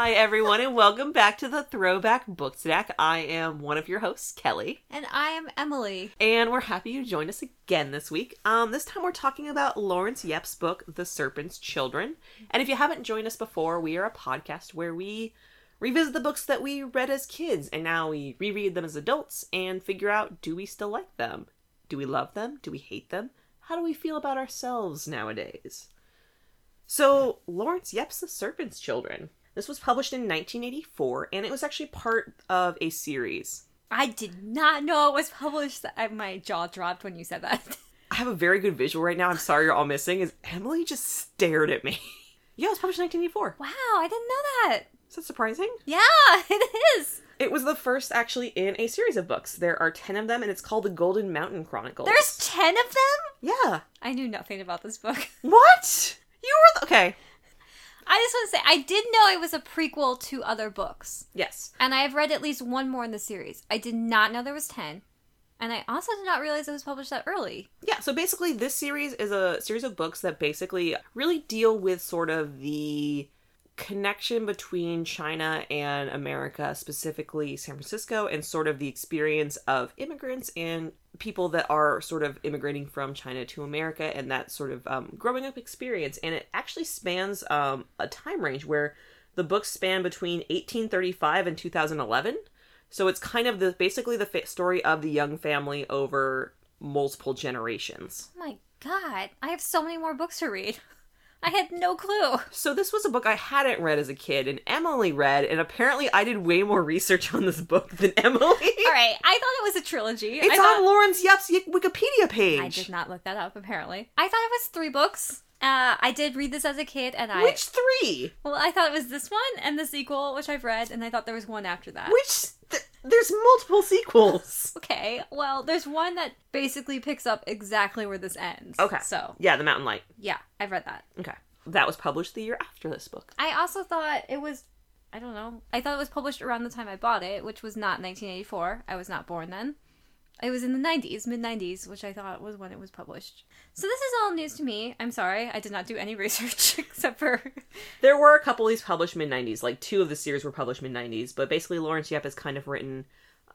Hi, everyone, and welcome back to the Throwback Book Stack. I am one of your hosts, Kelly, And I am Emily. and we're happy you joined us again this week. Um, this time we're talking about Laurence Yep's book, The Serpent's Children. And if you haven't joined us before, we are a podcast where we revisit the books that we read as kids, and now we reread them as adults and figure out do we still like them? Do we love them? Do we hate them? How do we feel about ourselves nowadays? So, Laurence Yep's The Serpent's Children. This was published in 1984, and it was actually part of a series. I did not know it was published. My jaw dropped when you said that. I have a very good visual right now. I'm sorry you're all missing. Is Emily just stared at me? yeah, it was published in 1984. wow, I didn't know that. Is that surprising? Yeah, it is. It was the first actually in a series of books. There are 10 of them, and it's called The Golden Mountain Chronicles. There's 10 of them? Yeah. I knew nothing about this book. What? You were. The- okay. I just want to say, I did know it was a prequel to other books. Yes. And I have read at least one more in the series. I did not know there was 10. And I also did not realize it was published that early. Yeah, so basically, this series is a series of books that basically really deal with sort of the connection between China and America, specifically San Francisco, and sort of the experience of immigrants and people that are sort of immigrating from China to America and that sort of um, growing up experience. And it actually spans um, a time range where the books span between 1835 and 2011. So it's kind of the basically the fa- story of the young family over multiple generations. Oh my god, I have so many more books to read. I had no clue. So this was a book I hadn't read as a kid, and Emily read, and apparently I did way more research on this book than Emily. All right, I thought it was a trilogy. It's I thought- on Laurence Yep's Wikipedia page. I did not look that up. Apparently, I thought it was three books. Uh, I did read this as a kid, and I Which three? well, I thought it was this one and the sequel, which I've read, and I thought there was one after that. Which there's multiple sequels. Okay, well, there's one that basically picks up exactly where this ends. Okay. so Yeah, The Mountain Light. yeah, I've read that. Okay, that was published the year after this book. I also thought it was, I don't know, I thought it was published around the time I bought it, which was not 1984. I was not born then. It was in the 90s, mid 90s, which I thought was when it was published. So this is all news to me. I'm sorry, I did not do any research except for There were a couple of these published mid '90s. Like two of the series were published mid '90s, but basically Laurence Yep has kind of written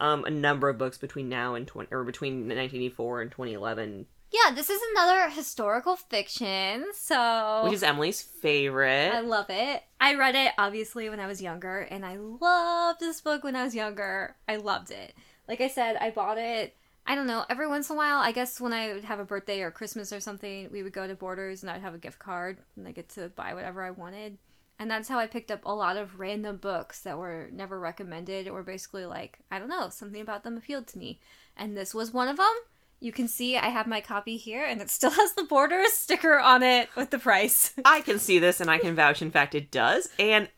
um, a number of books between now and 20 or between 1984 and 2011, Yeah, this is another historical fiction, so which is Emily's favorite. I love it. I read it obviously when I was younger, and I loved this book when I was younger. I loved it. Like I said, I bought it. I don't know. Every once in a while, I guess when I would have a birthday or Christmas or something, we would go to Borders, and I'd have a gift card, and I get to buy whatever I wanted. And that's how I picked up a lot of random books that were never recommended, or basically like I don't know, something about them appealed to me. And this was one of them. You can see I have my copy here, and it still has the Borders sticker on it with the price. I can see this and I can vouch. In fact, it does. And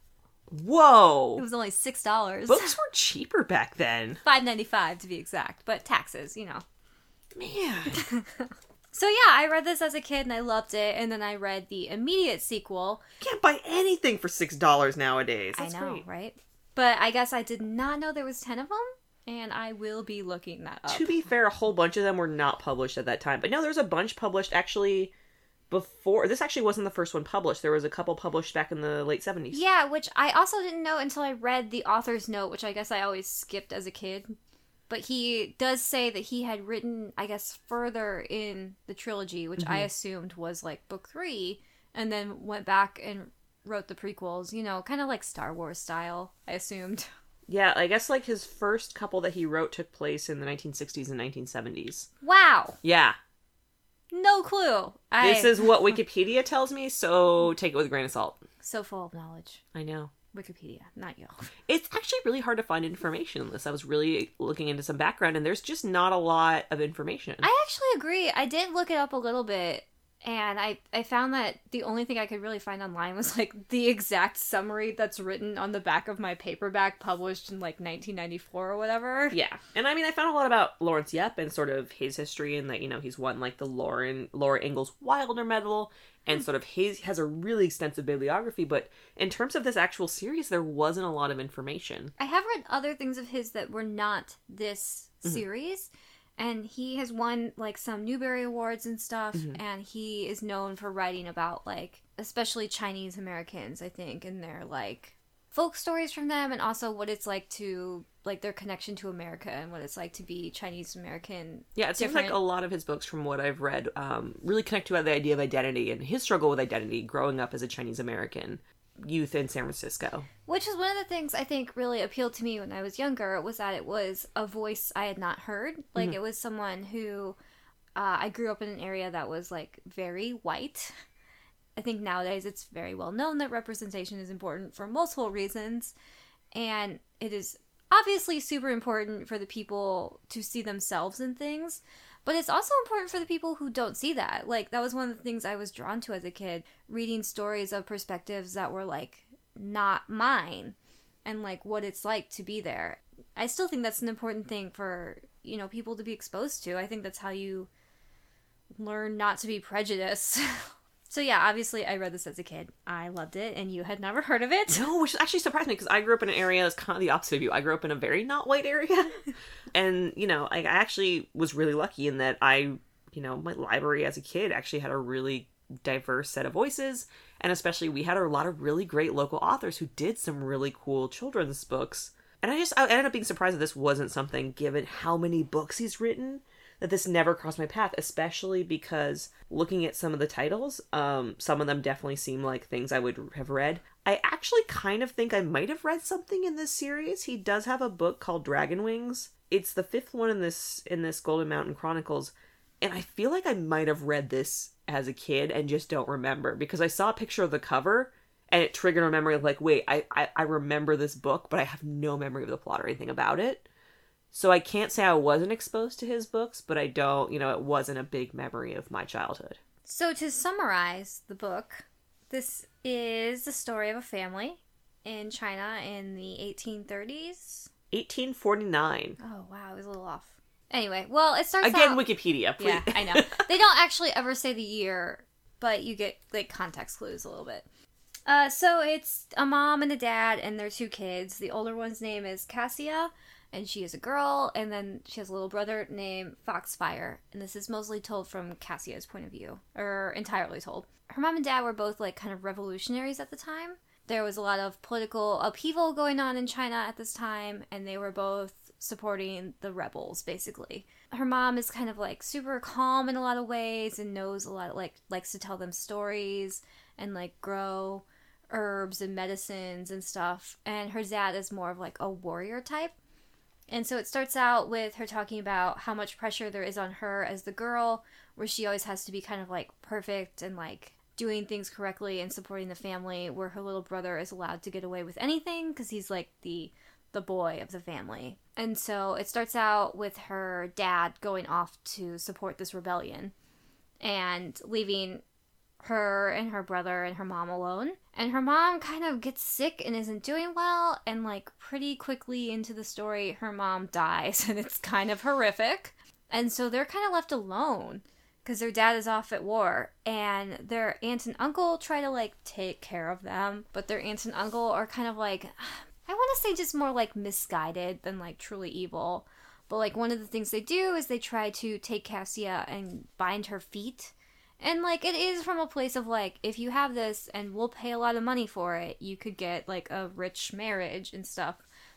It was only six dollars. books were cheaper back then. Five ninety five to be exact, but taxes, you know. Man, So yeah, I read this as a kid and I loved it, and then I read the immediate sequel. can't buy anything for six dollars nowadays. That's I know, great. right? But I guess I did not know there was ten of them, and I will be looking that up. To be fair, a whole bunch of them were not published at that time. But no, there's a bunch published actually before. This actually wasn't the first one published. There was a couple published back in the late 70s. yeah, which I also didn't know until I read the author's note, which I guess I always skipped as a kid. But he does say that he had written, I guess, further in the trilogy, which I mm-hmm. assumed was like book three, and then went back and wrote the prequels, you know, kind of like Star Wars style, I assumed. Yeah, I guess like his first couple that he wrote took place in the 1960s and 1970s. Wow, Yeah. No clue. I, This is what Wikipedia tells me, so take it with a grain of salt. so full of knowledge. I know. Wikipedia, not you. It's actually really hard to find information on this. I was really looking into some background, and there's just not a lot of information. I actually agree. I did look it up a little bit, and I I found that the only thing I could really find online was like the exact summary that's written on the back of my paperback published in like 1994 or whatever. Yeah, and I mean, I found a lot about Laurence Yep and sort of his history, and that you know he's won like the Lauren Laura Ingalls Wilder Medal, and sort of his has a really extensive bibliography. But in terms of this actual series, there wasn't a lot of information. I have read other things of his that were not this Mm-hmm. series. And he has won like some Newbery Awards and stuff, Mm-hmm. and he is known for writing about like especially Chinese Americans, I think, and their like folk stories from them and also what it's like to like their connection to America and what it's like to be Chinese American. Yeah, it seems like a lot of his books, from what I've read, um, really connect to the idea of identity and his struggle with identity growing up as a Chinese American youth in San Francisco. Which is one of the things I think really appealed to me when I was younger was that it was a voice I had not heard. Like mm-hmm. it was someone who uh, I grew up in an area that was like very white. I think nowadays it's very well known that representation is important for multiple reasons. And it is obviously super important for the people to see themselves in things. But it's also important for the people who don't see that. Like, that was one of the things I was drawn to as a kid, reading stories of perspectives that were, like, not mine and, like, what it's like to be there. I still think that's an important thing for, you know, people to be exposed to. I think that's how you learn not to be prejudiced So yeah, obviously I read this as a kid. I loved it, and you had never heard of it. No, which actually surprised me because I grew up in an area that's kind of the opposite of you. I grew up in a very not white area, and you know, I actually was really lucky in that I, you know, my library as a kid actually had a really diverse set of voices, and especially we had a lot of really great local authors who did some really cool children's books. And I just I ended up being surprised that this wasn't something given how many books he's written that this never crossed my path, especially because looking at some of the titles, um, some of them definitely seem like things I would have read. I actually kind of think I might have read something in this series. He does have a book called Dragonwings. It's the fifth one in this in this Golden Mountain Chronicles, and I feel like I might have read this as a kid and just don't remember because I saw a picture of the cover and it triggered a memory of like, wait, I, I, I remember this book, but I have no memory of the plot or anything about it. So I can't say I wasn't exposed to his books, but I don't, you know, it wasn't a big memory of my childhood. So to summarize the book, this is the story of a family in China in the 1830s. 1849. Oh wow, I was a little off. Anyway, well, it starts again. Out... Wikipedia, please. Yeah, I know they don't actually ever say the year, but you get like context clues a little bit. Uh, so it's a mom and a dad and their two kids. The older one's name is Cassia, and she is a girl, and then she has a little brother named Foxfire, and this is mostly told from Cassia's point of view, or entirely told. Her mom and dad were both like kind of revolutionaries at the time. There was a lot of political upheaval going on in China at this time, and they were both supporting the rebels basically. Her mom is kind of like super calm in a lot of ways and knows a lot like likes to tell them stories and like grow herbs and medicines and stuff. And her dad is more of like a warrior type and so it starts out with her talking about how much pressure there is on her as the girl, where she always has to be kind of like perfect and like doing things correctly and supporting the family, where her little brother is allowed to get away with anything because he's like the the boy of the family. And so it starts out with her dad going off to support this rebellion and leaving her and her brother and her mom alone. And her mom kind of gets sick and isn't doing well. And, like, pretty quickly into the story, her mom dies. And it's kind of horrific. And so they're kind of left alone because their dad is off at war. And their aunt and uncle try to, like, take care of them. But their aunt and uncle are kind of like, I want to say just more like misguided than like truly evil. But like one of the things they do is they try to take Cassia and bind her feet and like it is from a place of like if you have this and we'll pay a lot of money for it, you could get like a rich marriage and stuff.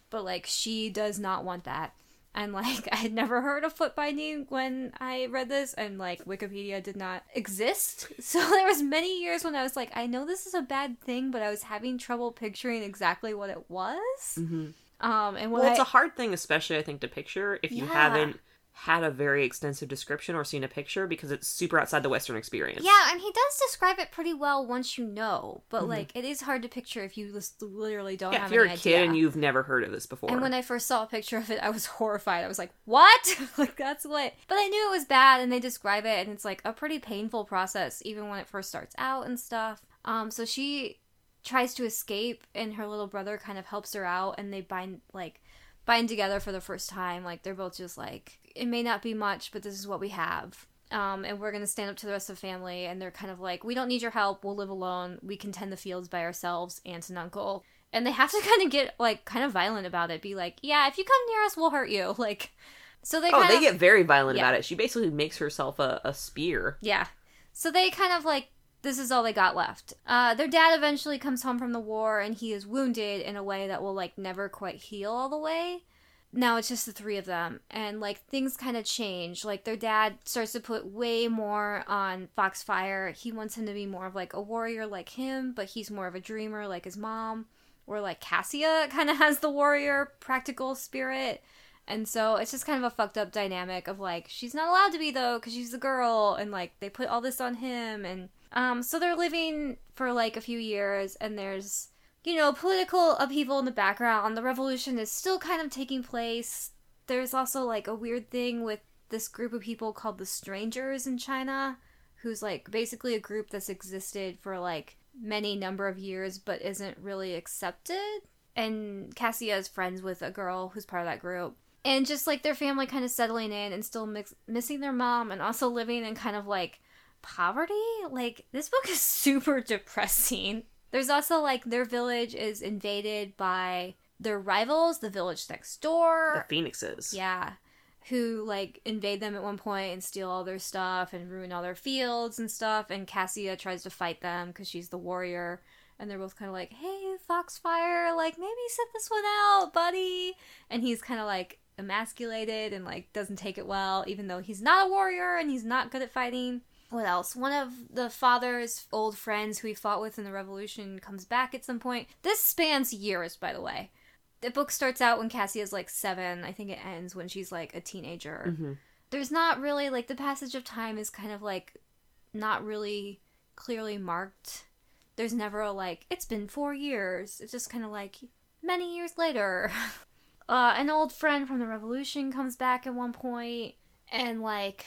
But like she does not want that. And like I had never heard of foot binding when I read this and like Wikipedia did not exist. So there was many years when I was like I know this is a bad thing, but I was having trouble picturing exactly what it was. Mm-hmm. Um, and well, it's a hard thing, especially I think, to picture if you haven't had a very extensive description or seen a picture because it's super outside the Western experience. Yeah, and he does describe it pretty well once you know, but mm-hmm. like it is hard to picture if you just literally don't yeah, have. If you're a kid and you've never heard of this before. And when I first saw a picture of it, I was horrified. I was like, "What? like that's what?" But I knew it was bad, and they describe it, and it's like a pretty painful process, even when it first starts out and stuff. Um, so she tries to escape, and her little brother kind of helps her out, and they bind like bind together for the first time. Like they're both just like, it may not be much, but this is what we have. Um, and we're going to stand up to the rest of the family. And they're kind of like, we don't need your help. We'll live alone. We can tend the fields by ourselves, aunt and uncle. And they have to kind of get like kind of violent about it. Be like, yeah, if you come near us, we'll hurt you. Like, so they. Oh, they of, get very violent yeah. about it. She basically makes herself a, a spear. Yeah. So they kind of like this is all they got left. Uh, their dad eventually comes home from the war and he is wounded in a way that will like never quite heal all the way. Now it's just the three of them, and like things kind of change. Like their dad starts to put way more on Foxfire. He wants him to be more of like a warrior like him, but he's more of a dreamer like his mom. Or like Cassia kind of has the warrior practical spirit. And so it's just kind of a fucked up dynamic of like she's not allowed to be though because she's a girl and like they put all this on him and um so they're living for like a few years and there's you know political upheaval in the background. The revolution is still kind of taking place. There's also like a weird thing with this group of people called the strangers in China who's like basically a group that's existed for like many number of years but isn't really accepted and Cassia is friends with a girl who's part of that group and just like their family kind of settling in and still mix- missing their mom and also living in kind of like poverty like this book is super depressing there's also like their village is invaded by their rivals the village next door. The Phoenixes. yeah. Who like invade them at one point and steal all their stuff and ruin all their fields and stuff. And cassia tries to fight them because she's the warrior. And they're both kind of like hey foxfire like maybe set this one out buddy. And he's kind of like emasculated and like doesn't take it well even though he's not a warrior and he's not good at fighting what else one of the father's old friends who he fought with in the revolution comes back at some point this spans years by the way the book starts out when Cassie is like seven. I think it ends when she's like a teenager. Mhm. There's not really like the passage of time is kind of like not really clearly marked. There's never a like it's been four years. It's just kind of like many years later. uh, an old friend from the revolution comes back at one point and like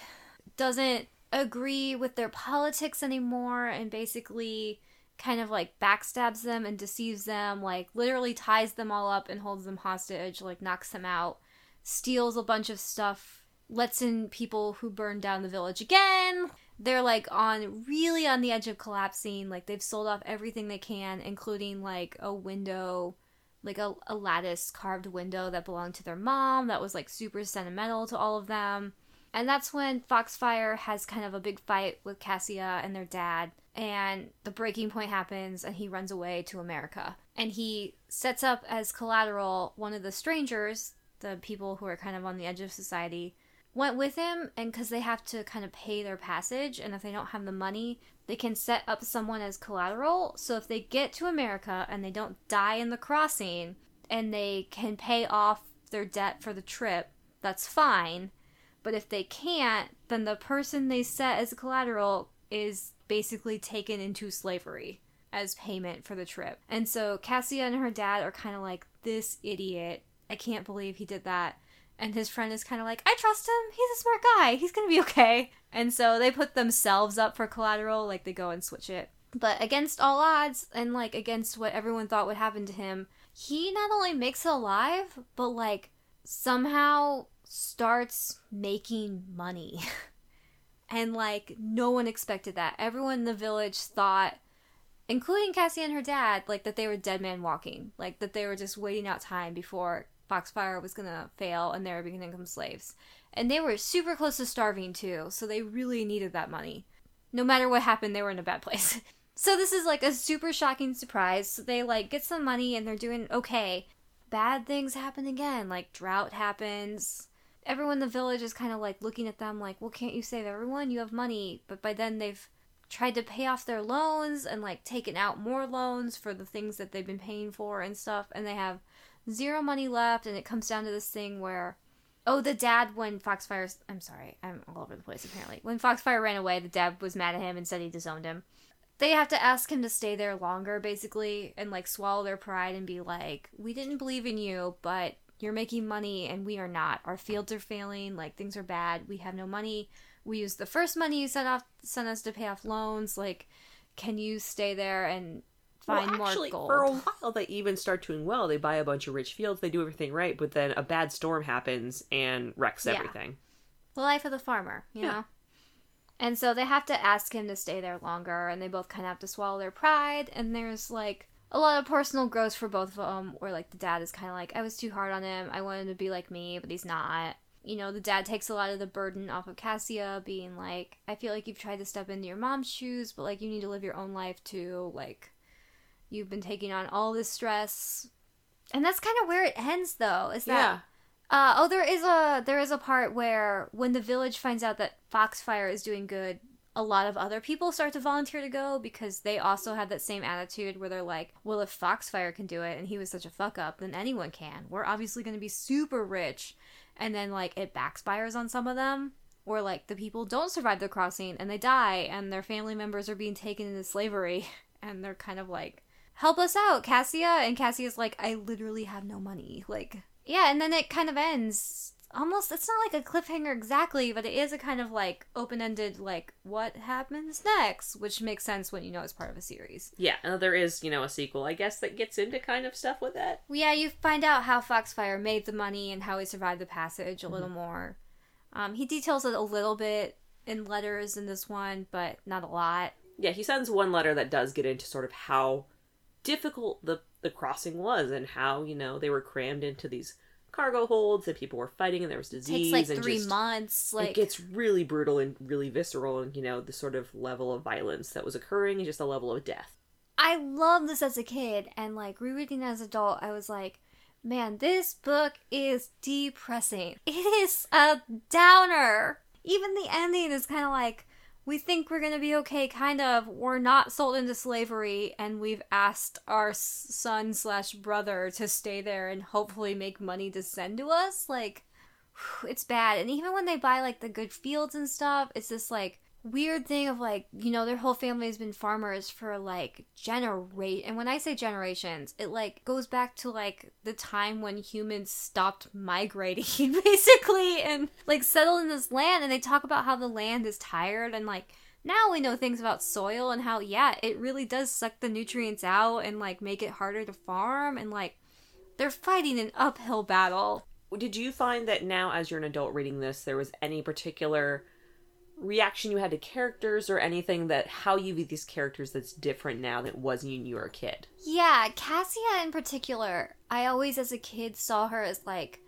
doesn't agree with their politics anymore and basically kind of like backstabs them and deceives them, like literally ties them all up and holds them hostage, like knocks them out, steals a bunch of stuff, lets in people who burn down the village again. They're like on really on the edge of collapsing, like they've sold off everything they can, including like a window, like a, a lattice carved window that belonged to their mom that was like super sentimental to all of them. And that's when Foxfire has kind of a big fight with Cassia and their dad. And the breaking point happens, and he runs away to America. And he sets up as collateral one of the strangers, the people who are kind of on the edge of society, went with him. And because they have to kind of pay their passage, and if they don't have the money, they can set up someone as collateral. So if they get to America and they don't die in the crossing, and they can pay off their debt for the trip, that's fine. But if they can't, then the person they set as collateral is basically taken into slavery as payment for the trip. And so Cassia and her dad are kind of like, this idiot. I can't believe he did that. And his friend is kind of like, I trust him. He's a smart guy. He's going to be okay. And so they put themselves up for collateral, like they go and switch it. But against all odds, and like against what everyone thought would happen to him, he not only makes it alive, but like somehow starts making money. and like no one expected that. Everyone in the village thought including Cassie and her dad, like that they were dead man walking, like that they were just waiting out time before Foxfire was gonna fail and they were gonna become slaves. And they were super close to starving too, so they really needed that money. No matter what happened, they were in a bad place. so this is like a super shocking surprise. So they like get some money and they're doing okay. Bad things happen again, like drought happens. Everyone in the village is kind of like looking at them like, well, can't you save everyone? You have money. But by then they've tried to pay off their loans and like taken out more loans for the things that they've been paying for and stuff and they have zero money left and it comes down to this thing where oh the dad when foxfire i'm sorry i'm all over the place apparently when foxfire ran away the dad was mad at him and said he disowned him they have to ask him to stay there longer basically and like swallow their pride and be like we didn't believe in you but you're making money and we are not our fields are failing like things are bad we have no money we used the first money you sent off sent us to pay off loans like can you stay there and find well, actually, more gold for a while they even start doing well. They buy a bunch of rich fields, they do everything right, but then a bad storm happens and wrecks Yeah. everything. the life of the farmer you Yeah. know and so they have to ask him to stay there longer and they both kind of have to swallow their pride and there's like a lot of personal growth for both of them where like the dad is kind of like i was too hard on him i wanted him to be like me but he's not you know, the dad takes a lot of the burden off of Cassia, being like, I feel like you've tried to step into your mom's shoes, but like you need to live your own life too. Like, you've been taking on all this stress. And that's kind of where it ends, though. Is that Yeah. uh, oh, there is a there is a part where when the village finds out that Foxfire is doing good, a lot of other people start to volunteer to go because they also have that same attitude where they're like, "Well, if Foxfire can do it and he was such a fuck up, then anyone can. We're obviously going to be super rich." And then like it backfires on some of them, or like the people don't survive the crossing and they die, and their family members are being taken into slavery, and they're kind of like, "Help us out, Cassia!" And Cassia's like, "I literally have no money." Like, yeah, and then it kind of ends almost it's not like a cliffhanger exactly, but it is a kind of like open-ended like what happens next, which makes sense when you know it's part of a series. Yeah, and there is, you know, a sequel, I guess, that gets into kind of stuff with that. Well, yeah, you find out how Foxfire made the money and how he survived the passage a little more. Um, he details it a little bit in letters in this one, but not a lot. Yeah, he sends one letter that does get into sort of how difficult the the crossing was and how, you know, they were crammed into these cargo holds and people were fighting and there was disease takes like and three just, months. Like it gets really brutal and really visceral and you know the sort of level of violence that was occurring and just the level of death I loved this as a kid, and like rereading as an adult, I was like, man, this book is depressing. It is a downer. Even the ending is kind of like, we think we're gonna be okay, kind of. We're not sold into slavery, and we've asked our son slash brother to stay there and hopefully make money to send to us. Like, it's bad. And even when they buy like the good fields and stuff, it's just like weird thing of like, you know, their whole family has been farmers for like generate and when I say generations, it like goes back to like the time when humans stopped migrating basically and like settled in this land and they talk about how the land is tired and like now we know things about soil and how yeah, it really does suck the nutrients out and like make it harder to farm and like they're fighting an uphill battle. did you find that now as you're an adult reading this there was any particular reaction you had to characters or anything that how you view these characters that's different now than it was when you were a kid Yeah, Cassia in particular, I always as a kid saw her as like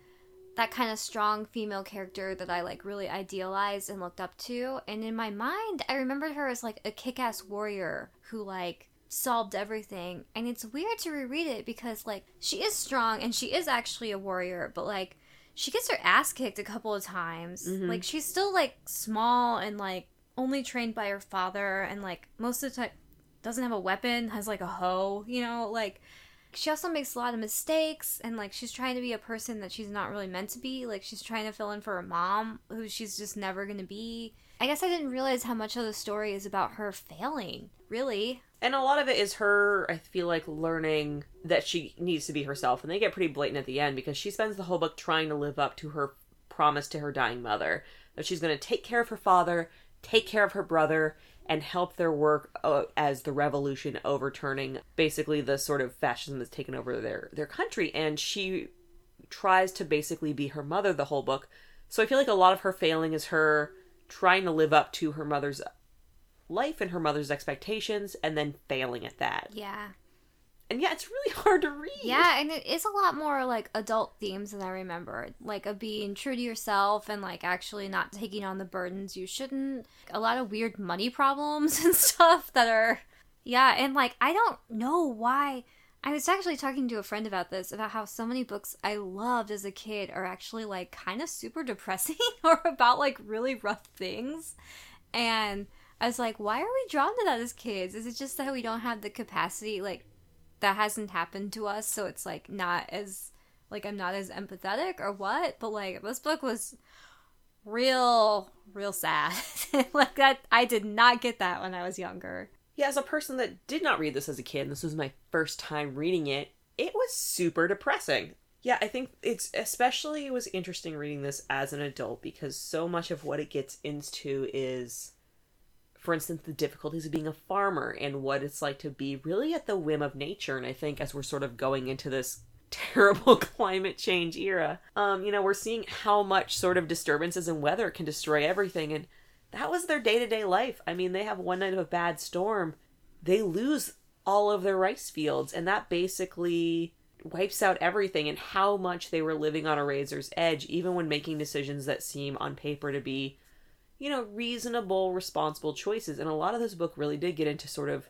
that kind of strong female character that I like really idealized and looked up to. And in my mind, I remembered her as like a kick ass warrior who like solved everything. And it's weird to reread it because like she is strong and she is actually a warrior, but like she gets her ass kicked a couple of times. Mhm. Like she's still like small and like only trained by her father and like most of the time doesn't have a weapon, has like a hoe, you know, like she also makes a lot of mistakes and like she's trying to be a person that she's not really meant to be. Like she's trying to fill in for her mom, who she's just never gonna be. I guess I didn't realize how much of the story is about her failing, really. And a lot of it is her i feel like learning that she needs to be herself and they get pretty blatant at the end because she spends the whole book trying to live up to her promise to her dying mother that she's going to take care of her father take care of her brother and help their work uh, as the revolution overturning basically the sort of fascism that's taken over their their country. And she tries to basically be her mother the whole book. So i feel like a lot of her failing is her trying to live up to her mother's life and her mother's expectations and then failing at that. Yeah. And yeah, it's really hard to read. Yeah, and it is a lot more like adult themes than I remember. Like of being true to yourself and like actually not taking on the burdens you shouldn't. A lot of weird money problems and stuff that are Yeah, and like I don't know why I was actually talking to a friend about this about how so many books I loved as a kid are actually like kind of super depressing or about like really rough things. And I was like, why are we drawn to that as kids? Is it just that we don't have the capacity like that hasn't happened to us so it's like not as like i'm not as empathetic or what but like this book was real real sad like that i did not get that when i was younger Yeah, as a person that did not read this as a kid, this was my first time reading it, it was super depressing. Yeah, I think it's especially it was interesting reading this as an adult because so much of what it gets into is for instance the difficulties of being a farmer and what it's like to be really at the whim of nature and I think as we're sort of going into this terrible climate change era, um you know, we're seeing how much sort of disturbances in weather can destroy everything and that was their day-to-day life. I mean, they have one night of a bad storm, they lose all of their rice fields and that basically wipes out everything and how much they were living on a razor's edge, even when making decisions that seem on paper to be, you know, reasonable, responsible choices. And a lot of this book really did get into sort of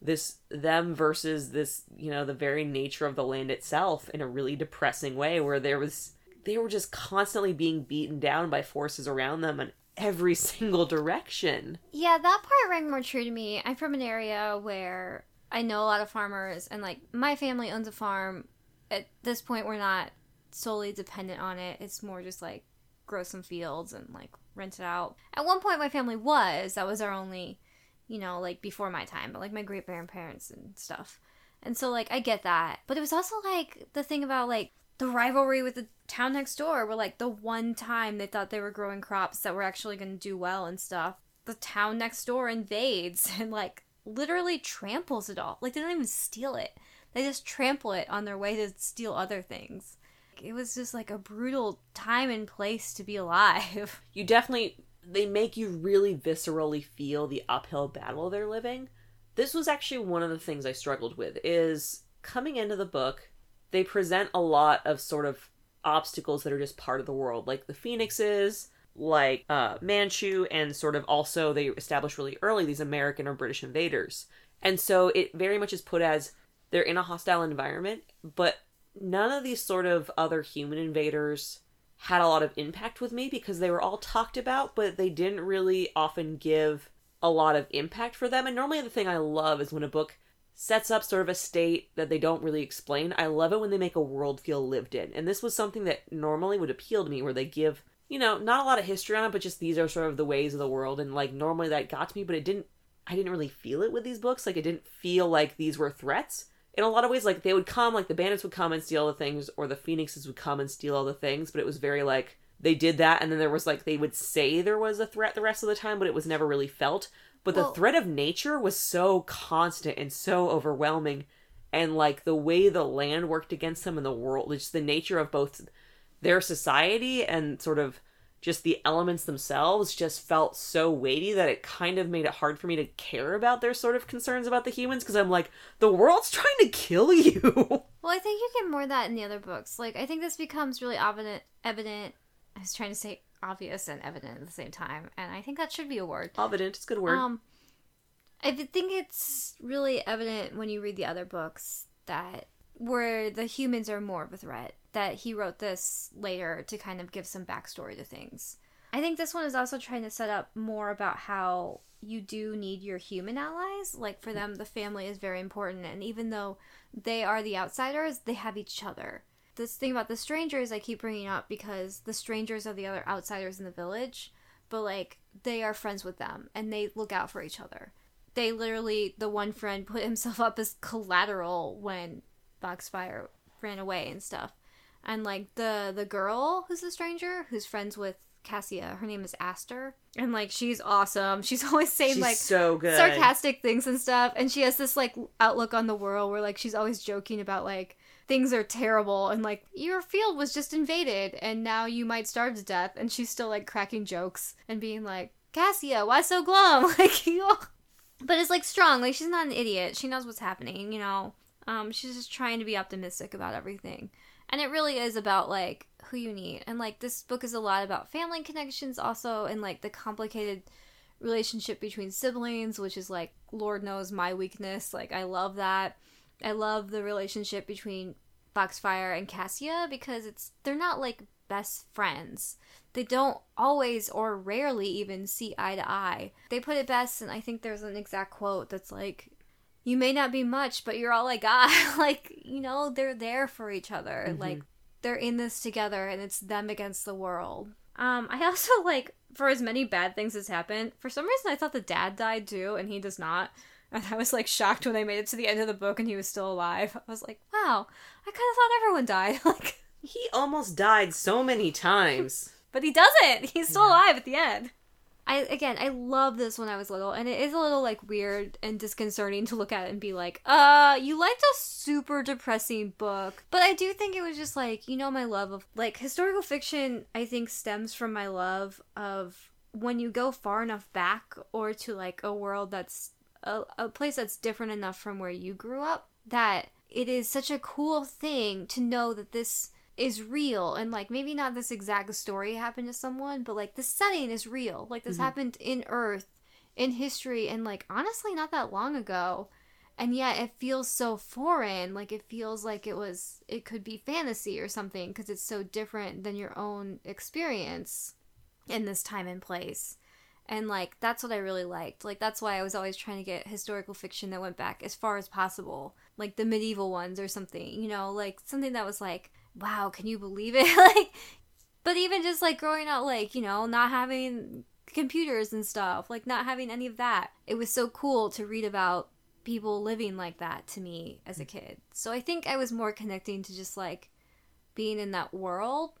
this them versus this, you know, the very nature of the land itself in a really depressing way where there was they were just constantly being beaten down by forces around them in every single direction. Yeah, that part rang more true to me. I'm from an area where I know a lot of farmers, and like my family owns a farm. At this point, we're not solely dependent on it. It's more just like grow some fields and like rent it out. At one point, my family was. That was our only, you know, like before my time, but like my great grandparents and stuff. And so, like, I get that. But it was also like the thing about like the rivalry with the town next door where like the one time they thought they were growing crops that were actually going to do well and stuff the town next door invades and like literally tramples it all like they don't even steal it they just trample it on their way to steal other things it was just like a brutal time and place to be alive You definitely they make you really viscerally feel the uphill battle they're living. This was actually one of the things I struggled with is coming into the book, they present a lot of sort of obstacles that are just part of the world, like the phoenixes, like uh, Manchu, and sort of also they establish really early these American or British invaders. And so it very much is put as they're in a hostile environment, but none of these sort of other human invaders had a lot of impact with me because they were all talked about, but they didn't really often give a lot of impact for them. And normally, the thing I love is when a book sets up sort of a state that they don't really explain. I love it when they make a world feel lived in. And this was something that normally would appeal to me, where they give, you know, not a lot of history on it, but just these are sort of the ways of the world. And like normally that got to me, but it didn't, I didn't really feel it with these books. Like it didn't feel like these were threats. In a lot of ways, like they would come, like the bandits would come and steal the things, or the phoenixes would come and steal all the things, but it was very like, they did that and then there was like they would say there was a threat the rest of the time but it was never really felt. But Well- the threat of nature was so constant and so overwhelming and like the way the land worked against them and the world just the nature of both their society and sort of just the elements themselves just felt so weighty that it kind of made it hard for me to care about their sort of concerns about the humans because I'm like the world's trying to kill you. Well i think you get more of that in the other books. Like i think this becomes really evident evident i was trying to say obvious and evident at the same time and i think that should be a word. Evident it's a good word. Um, I think it's really evident when you read the other books that where the humans are more of a threat. That he wrote this later to kind of give some backstory to things. I think this one is also trying to set up more about how you do need your human allies. Like for them, the family is very important, and even though they are the outsiders, they have each other. This thing about the strangers I keep bringing up because the strangers are the other outsiders in the village, but like they are friends with them and they look out for each other they literally the one friend put himself up as collateral when Foxfire ran away and stuff. And like the the girl who's the stranger who's friends with Cassia, her name is Aster, and like she's awesome. She's always saying She's like so good. sarcastic things and stuff, and she has this like outlook on the world where like she's always joking about like things are terrible and like your field was just invaded and now you might starve to death, and she's still like cracking jokes and being like Cassia, why so glum? Like you but it's like strong. Like she's not an idiot. She knows what's happening you know um she's just trying to be optimistic about everything. And it really is about like who you need. And like this book is a lot about family connections also and like the complicated relationship between siblings which is like lord knows my weakness. Like i love that. I love the relationship between foxfire and cassia because it's they're not like best friends. They don't always or rarely even see eye to eye. They put it best, and I think there's an exact quote that's like, You may not be much, but you're all I got. like, you know, they're there for each other. Mhm. Like, they're in this together, and it's them against the world. Um, I also like, for as many bad things as happened, for some reason I thought the dad died too, and he does not. And I was like shocked when I made it to the end of the book and he was still alive. I was like, wow, I kind of thought everyone died. like, he almost died so many times but he doesn't. He's still alive at the end. I again, I love this when I was little, and it is a little like weird and disconcerting to look at and be like, "Uh, you liked a super depressing book." But I do think it was just like, you know, my love of like historical fiction. I think stems from my love of when you go far enough back, or to like a world that's a, a place that's different enough from where you grew up that it is such a cool thing to know that this is real and like maybe not this exact story happened to someone but like the setting is real. Like this Mhm. happened in earth in history and like honestly not that long ago. And yet it feels so foreign. Like it feels like it was it could be fantasy or something because it's so different than your own experience in this time and place. And like that's what i really liked. Like that's why i was always trying to get historical fiction that went back as far as possible. Like the medieval ones or something you know? Like something that was like wow can you believe it? Like but even just like growing up like you know not having computers and stuff like not having any of that it was so cool to read about people living like that to me as a kid. So i think i was more connecting to just like being in that world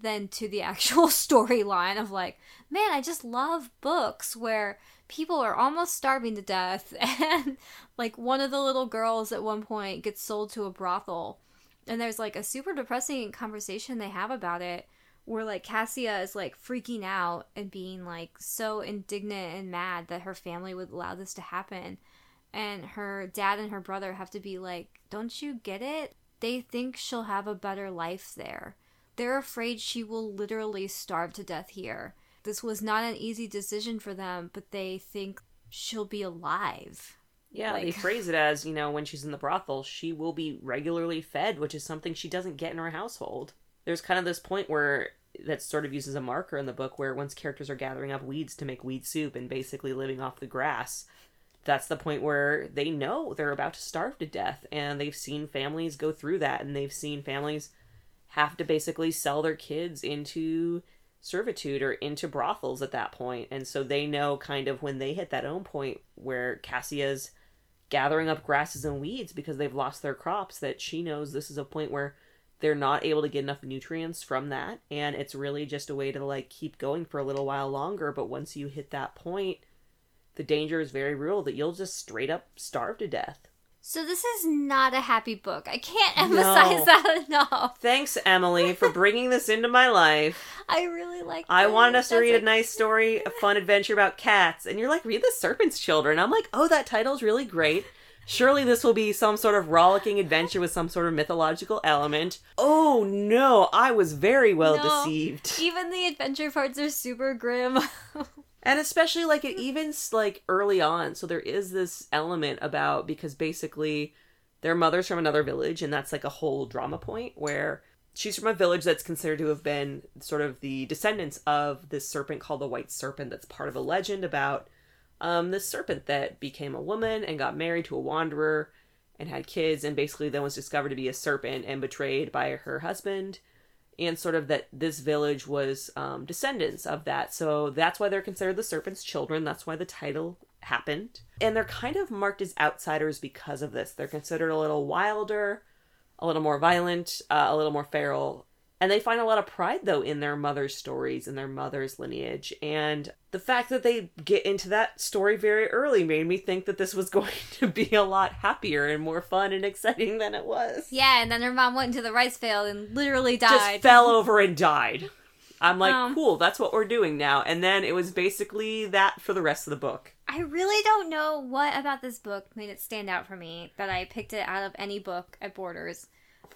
than to the actual storyline of like man i just love books where people are almost starving to death and like one of the little girls at one point gets sold to a brothel and there's like a super depressing conversation they have about it where like Cassia is like freaking out and being like so indignant and mad that her family would allow this to happen. And her dad and her brother have to be like don't you get it? They think she'll have a better life there. They're afraid she will literally starve to death here. This was not an easy decision for them but they think she'll be alive Yeah, they phrase it as, you know, when she's in the brothel, she will be regularly fed, which is something she doesn't get in her household. There's kind of this point where that sort of uses a marker in the book where once characters are gathering up weeds to make weed soup and basically living off the grass, that's the point where they know they're about to starve to death and they've seen families go through that and they've seen families have to basically sell their kids into servitude or into brothels at that point and so they know kind of when they hit that own point where cassia's gathering up grasses and weeds because they've lost their crops that she knows this is a point where they're not able to get enough nutrients from that. And it's really just a way to like keep going for a little while longer. But once you hit that point the danger is very real that you'll just straight up starve to death so this is not a happy book i can't emphasize No. that enough thanks emily for bringing this into my life i really like I wanted us to read like- a nice story, a fun adventure about cats, and you're like, read The Serpent's Children. I'm like, oh, that title's really great. Surely this will be some sort of rollicking adventure with some sort of mythological element. Oh no, I was very well No. deceived. even the adventure parts are super grim And especially like it even like early on, so there is this element about because basically their mother's from another village, and that's like a whole drama point where she's from a village that's considered to have been sort of the descendants of this serpent called the White Serpent. That's part of a legend about um, this serpent that became a woman and got married to a wanderer and had kids, and basically then was discovered to be a serpent and betrayed by her husband and sort of that this village was um, descendants of that. So that's why they're considered the serpent's children. That's why the title happened. And they're kind of marked as outsiders because of this. They're considered a little wilder, a little more violent, uh, a little more feral. And they find a lot of pride, though, in their mother's stories and their mother's lineage. And the fact that they get into that story very early made me think that this was going to be a lot happier and more fun and exciting than it was. yeah and then her mom went into the rice field and literally died just fell over and died. I'm like, Um, cool, that's what we're doing now. And then it was basically that for the rest of the book. I really don't know what about this book made it stand out for me that I picked it out of any book at Borders.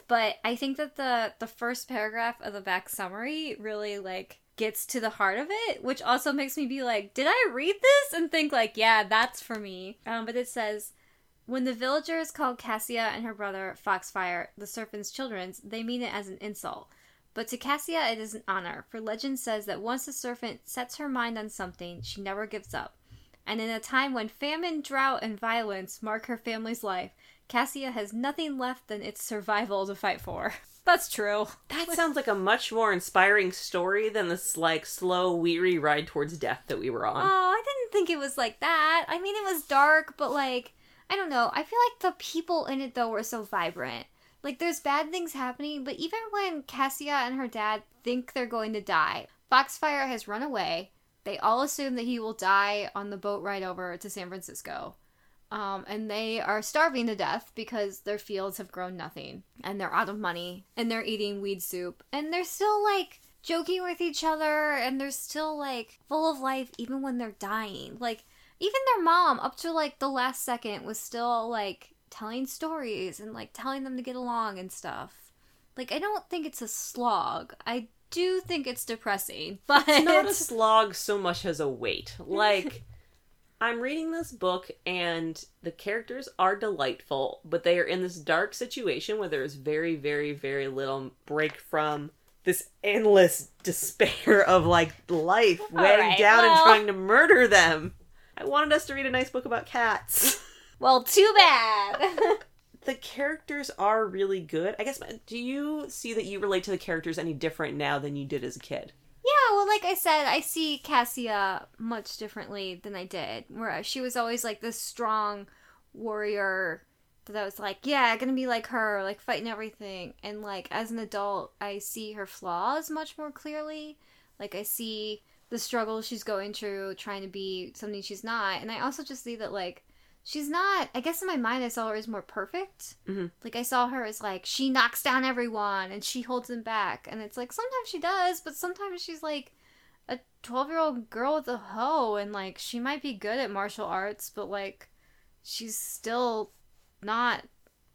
But I think that the the first paragraph of the back summary really like gets to the heart of it, which also makes me be like, did I read this and think like, yeah, that's for me. Um, but it says when the villagers called Cassia and her brother Foxfire the serpent's children's, they mean it as an insult. But to Cassia it is an honor, for legend says that once the serpent sets her mind on something, she never gives up. And in a time when famine, drought, and violence mark her family's life, Cassia has nothing left than its survival to fight for. That's true. That sounds like a much more inspiring story than this like slow, weary ride towards death that we were on. Oh, I didn't think it was like that. I mean, it was dark, but like, I don't know. I feel like the people in it, though, were so vibrant. Like, there's bad things happening, but even when Cassia and her dad think they're going to die, Foxfire has run away. They all assume that he will die on the boat ride over to San Francisco. Um, and they are starving to death because their fields have grown nothing and they're out of money and they're eating weed soup and they're still like joking with each other and they're still like full of life even when they're dying. Like even their mom up to like the last second was still like telling stories and like telling them to get along and stuff. Like I don't think it's a slog. I do think it's depressing, but It's not a slog so much as a weight. Like, I'm reading this book and the characters are delightful, but they are in this dark situation where there is very, very, very little break from this endless despair of like life weighing right, down and trying to murder them. I wanted us to read a nice book about cats. well, too bad. the characters are really good. I guess, do you see that you relate to the characters any different now than you did as a kid? Yeah, well, like I said, I see Cassia much differently than I did. Where she was always like this strong warrior that I was like, yeah, gonna be like her, like fighting everything. And like as an adult, I see her flaws much more clearly. Like I see the struggle she's going through, trying to be something she's not. And I also just see that like she's not. I guess in my mind, I saw her as more perfect. Mhm. Like I saw her as like she knocks down everyone and she holds them back. And it's like sometimes she does, but sometimes she's like a 12 year old girl with a hoe and like she might be good at martial arts but like she's still not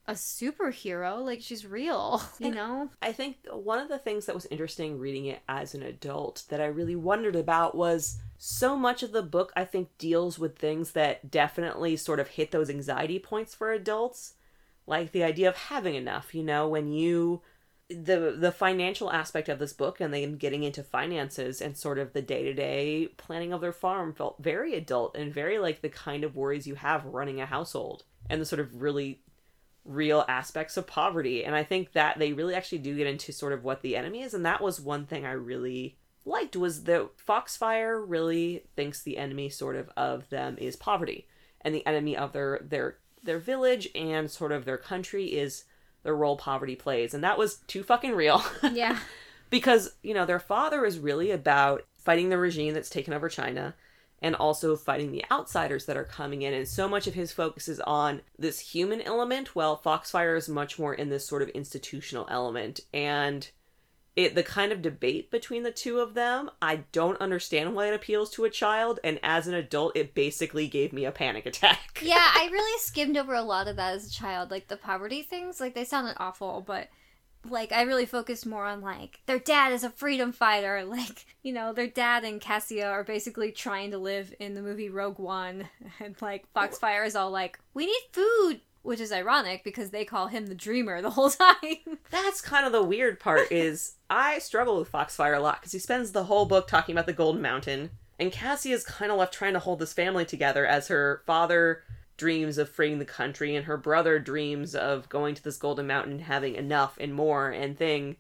a superhero like she's real you know? I think one of the things that was interesting reading it as an adult that I really wondered about was so much of the book I think deals with things that definitely sort of hit those anxiety points for adults like the idea of having enough you know when you the the financial aspect of this book and then getting into finances and sort of the day-to-day planning of their farm felt very adult and very like the kind of worries you have running a household and the sort of really real aspects of poverty. And i think that they really actually do get into sort of what the enemy is. And that was one thing i really liked was that foxfire really thinks the enemy sort of of them is poverty. And the enemy of their their their village and sort of their country is the role poverty plays. And that was too fucking real. Yeah. Because you know their father is really about fighting the regime that's taken over China and also fighting the outsiders that are coming in. And so much of his focus is on this human element while Foxfire is much more in this sort of institutional element. And it the kind of debate between the two of them I don't understand why it appeals to a child. And as an adult it basically gave me a panic attack. yeah i really skimmed over a lot of that as a child like the poverty things. Like they sounded awful but like i really focused more on like their dad is a freedom fighter. Like you know their dad and cassia are basically trying to live in the movie rogue one. And like foxfire is all like we need food which is ironic because they call him the dreamer the whole time. That's kind of the weird part is I struggle with Foxfire a lot because he spends the whole book talking about the Golden Mountain, and Cassie is kind of left trying to hold this family together as her father dreams of freeing the country and her brother dreams of going to this Golden Mountain, having enough and more and thing,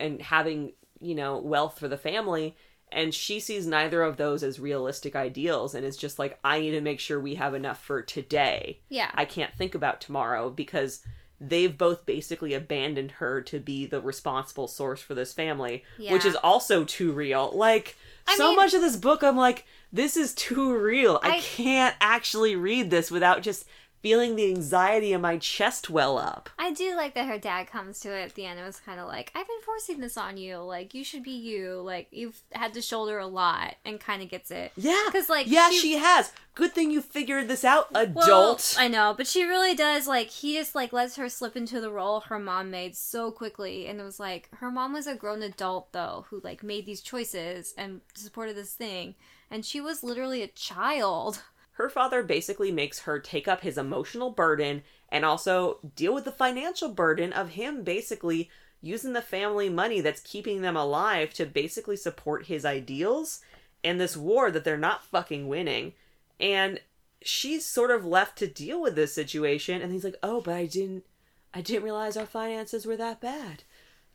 and having you know wealth for the family. And she sees neither of those as realistic ideals, and is just like, I need to make sure we have enough for today. yeah I can't think about tomorrow because they've both basically abandoned her to be the responsible source for this family, which is also too real. Like I so mean- much of this book I'm like this is too real. I, I- can't actually read this without just feeling the anxiety in my chest well up. I do like that her dad comes to it at the end and was kind of like, I've been forcing this on you. Like, you should be you. Like, you've had to shoulder a lot and kind of gets it. Yeah. Because, like, Yeah, she- she, has. Good thing you figured this out, Well, adult. I know, but she really does. Like, he just, like, lets her slip into the role her mom made so quickly. And it was like, her mom was a grown adult, though, who, like, made these choices and supported this thing. And she was literally a child. her father basically makes her take up his emotional burden and also deal with the financial burden of him basically using the family money that's keeping them alive to basically support his ideals and this war that they're not fucking winning. And she's sort of left to deal with this situation and he's like, "Oh, but I didn't I didn't realize our finances were that bad."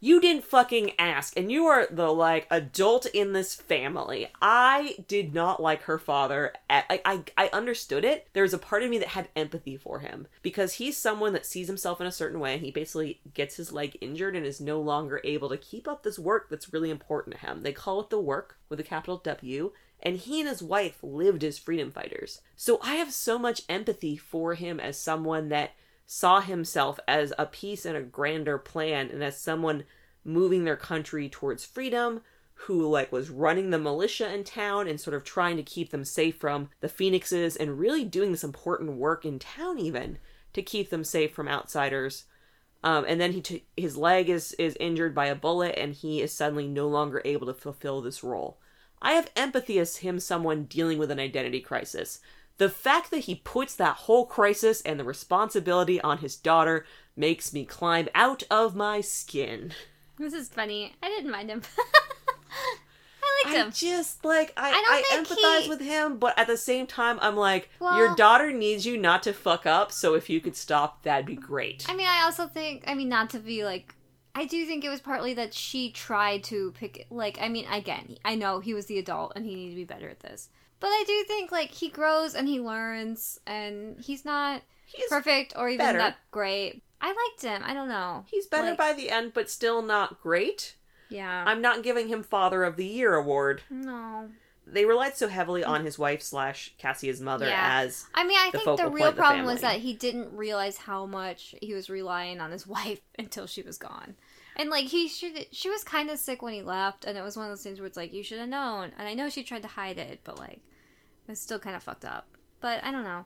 You didn't fucking ask, and you are the like adult in this family. I did not like her father. At, I, I I understood it. There was a part of me that had empathy for him because he's someone that sees himself in a certain way, and he basically gets his leg injured and is no longer able to keep up this work that's really important to him. They call it the work with a capital W, and he and his wife lived as freedom fighters. So I have so much empathy for him as someone that saw himself as a piece in a grander plan and as someone moving their country towards freedom who like was running the militia in town and sort of trying to keep them safe from the phoenixes and really doing this important work in town even to keep them safe from outsiders. Um, and then he t- his leg is is injured by a bullet, and he is suddenly no longer able to fulfill this role. I have empathy as him someone dealing with an identity crisis. The fact that he puts that whole crisis and the responsibility on his daughter makes me climb out of my skin. This is funny. I didn't mind him. I liked I him. just like I, I I, empathize he- with him, but at the same time, I'm like, Well- your daughter needs you not to fuck up. So if you could stop, that'd be great. I mean, I also think, I mean, not to be like, I do think it was partly that she tried to pick, like, I mean, again, I know he was the adult and he needed to be better at this. But I do think, like, he grows and he learns and he's not He's perfect or even better. that great. I liked him. I don't know. he's better Like, by the end, but still not great. Yeah. I'm not giving him Father of the Year award. no. They relied so heavily on his wife slash Cassia's mother Yeah. as I mean, I the think the real of the problem was that he didn't realize how much he was relying on his wife until she was gone. And like he should, she was kind of sick when he left, and it was one of those things where it's like you should have known. And I know she tried to hide it, but like was still kind of fucked up. But I don't know.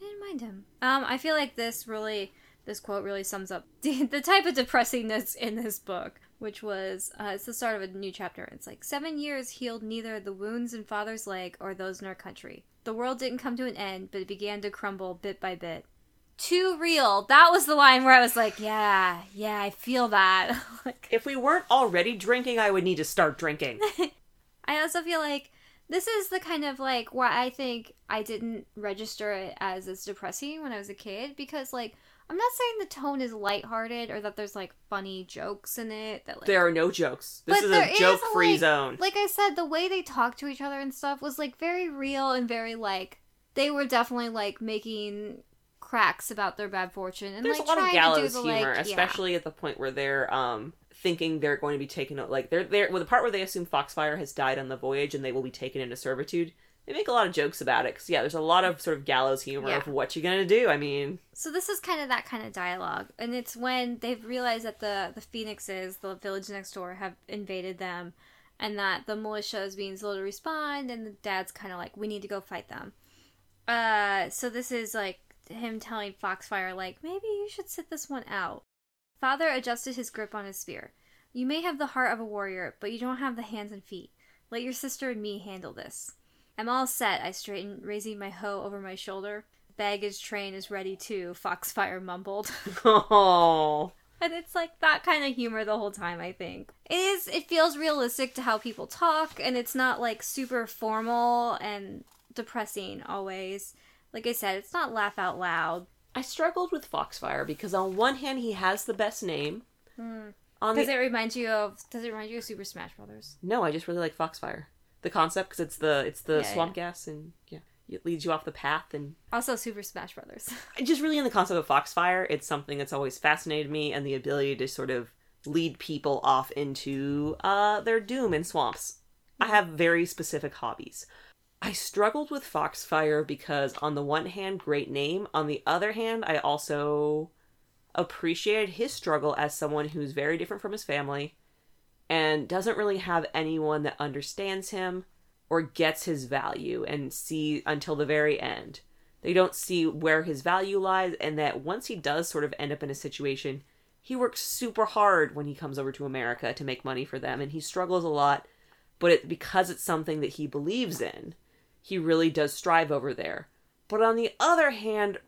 I didn't mind him. Um, I feel like this really, this quote really sums up the, the type of depressingness in this book, which was uh, it's the start of a new chapter. It's like seven years healed neither the wounds in father's leg or those in our country. The world didn't come to an end, but it began to crumble bit by bit. Too real. That was the line where I was like, yeah, yeah, I feel that. like, if we weren't already drinking, I would need to start drinking. I also feel like this is the kind of like why I think I didn't register it as as depressing when I was a kid because like I'm not saying the tone is lighthearted or that there's like funny jokes in it that like there are no jokes. This is a joke-free like- zone. like I said, the way they talk to each other and stuff was like very real and very like they were definitely like making cracks about their bad fortune and There's like a lot of trying gallows to do the humor, like especially at the point where they're um thinking they're going to be taken like they're there with the part where they assume Foxfire has died on the voyage and they will be taken into servitude. They make a lot of jokes about it because yeah, there's a lot of sort of gallows humor Yeah. of what you're gonna do. I mean, So this is kind of that kind of dialogue, and it's when they've realized that the the phoenixes, the village next door, have invaded them, and that the militia is being slow to respond, and the dad's kind of like, "We need to go fight them." Uh, so this is like him telling Foxfire, like, maybe you should sit this one out. Father adjusted his grip on his spear. You may have the heart of a warrior, but you don't have the hands and feet. Let your sister and me handle this. I'm all set, I straightened, raising my hoe over my shoulder. Baggage train is ready too, Foxfire mumbled. oh, and it's like that kind of humor the whole time, I think. It is it feels realistic to how people talk and it's not like super formal and depressing always. Like I said, it's not laugh out loud. I struggled with Foxfire because on one hand he has the best name. On Does the it remind you of does it remind you of Super Smash Brothers? no, I just really like Foxfire. The concept because it's the it's the Yeah, swamp gas and yeah, it leads you off the path and Also Super Smash Brothers. just really in the concept of Foxfire, it's something that's always fascinated me, and the ability to sort of lead people off into uh, their doom in swamps. I have very specific hobbies. I struggled with Foxfire because, on the one hand, great name. On the other hand, I also appreciated his struggle as someone who's very different from his family and doesn't really have anyone that understands him or gets his value and see until the very end they don't see where his value lies and that once he does sort of end up in a situation he works super hard when he comes over to america to make money for them and he struggles a lot but it, because it's something that he believes in he really does strive over there but on the other hand